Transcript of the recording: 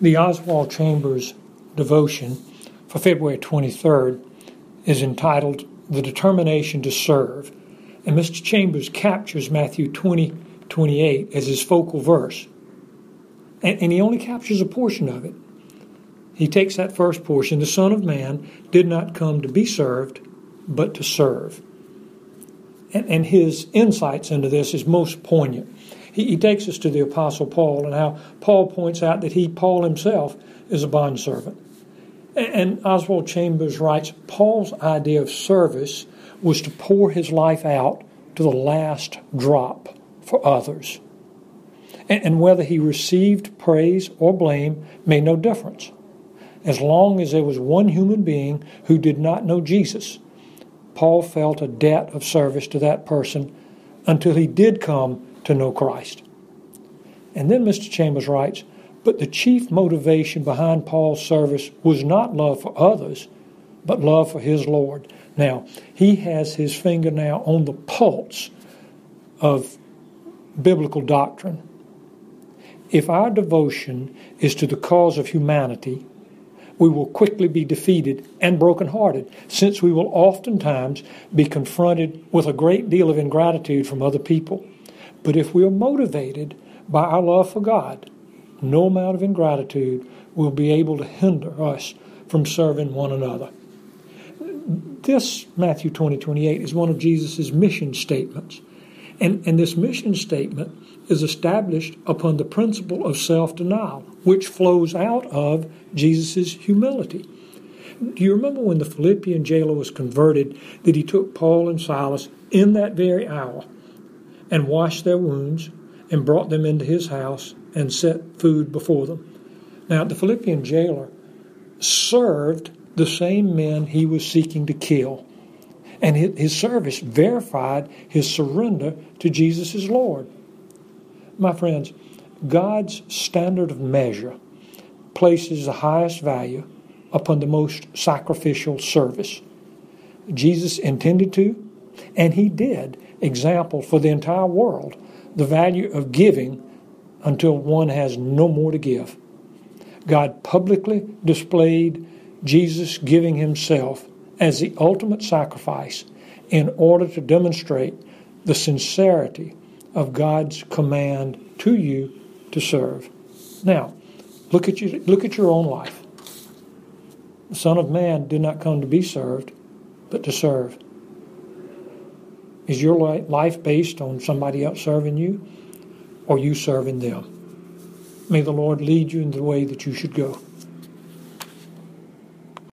The Oswald Chambers devotion for February 23rd is entitled The Determination to Serve, and Mr. Chambers captures Matthew 20 28 as his focal verse. And, and he only captures a portion of it. He takes that first portion the Son of Man did not come to be served, but to serve. And, and his insights into this is most poignant. He, he takes us to the Apostle Paul and how Paul points out that he, Paul himself, is a bondservant. And, and Oswald Chambers writes Paul's idea of service was to pour his life out to the last drop for others. And, and whether he received praise or blame made no difference. As long as there was one human being who did not know Jesus, Paul felt a debt of service to that person until he did come to know Christ. And then Mr. Chambers writes, but the chief motivation behind Paul's service was not love for others, but love for his Lord. Now, he has his finger now on the pulse of biblical doctrine. If our devotion is to the cause of humanity, we will quickly be defeated and brokenhearted, since we will oftentimes be confronted with a great deal of ingratitude from other people. But if we are motivated by our love for God, no amount of ingratitude will be able to hinder us from serving one another. This Matthew 20 28 is one of Jesus' mission statements. And, and this mission statement is established upon the principle of self denial, which flows out of Jesus' humility. Do you remember when the Philippian jailer was converted that he took Paul and Silas in that very hour and washed their wounds and brought them into his house and set food before them? Now, the Philippian jailer served the same men he was seeking to kill. And his service verified his surrender to Jesus as Lord. My friends, God's standard of measure places the highest value upon the most sacrificial service. Jesus intended to, and he did, example for the entire world the value of giving until one has no more to give. God publicly displayed Jesus giving himself as the ultimate sacrifice in order to demonstrate the sincerity of God's command to you to serve. Now, look at you, look at your own life. The Son of Man did not come to be served, but to serve. Is your life based on somebody else serving you or you serving them? May the Lord lead you in the way that you should go.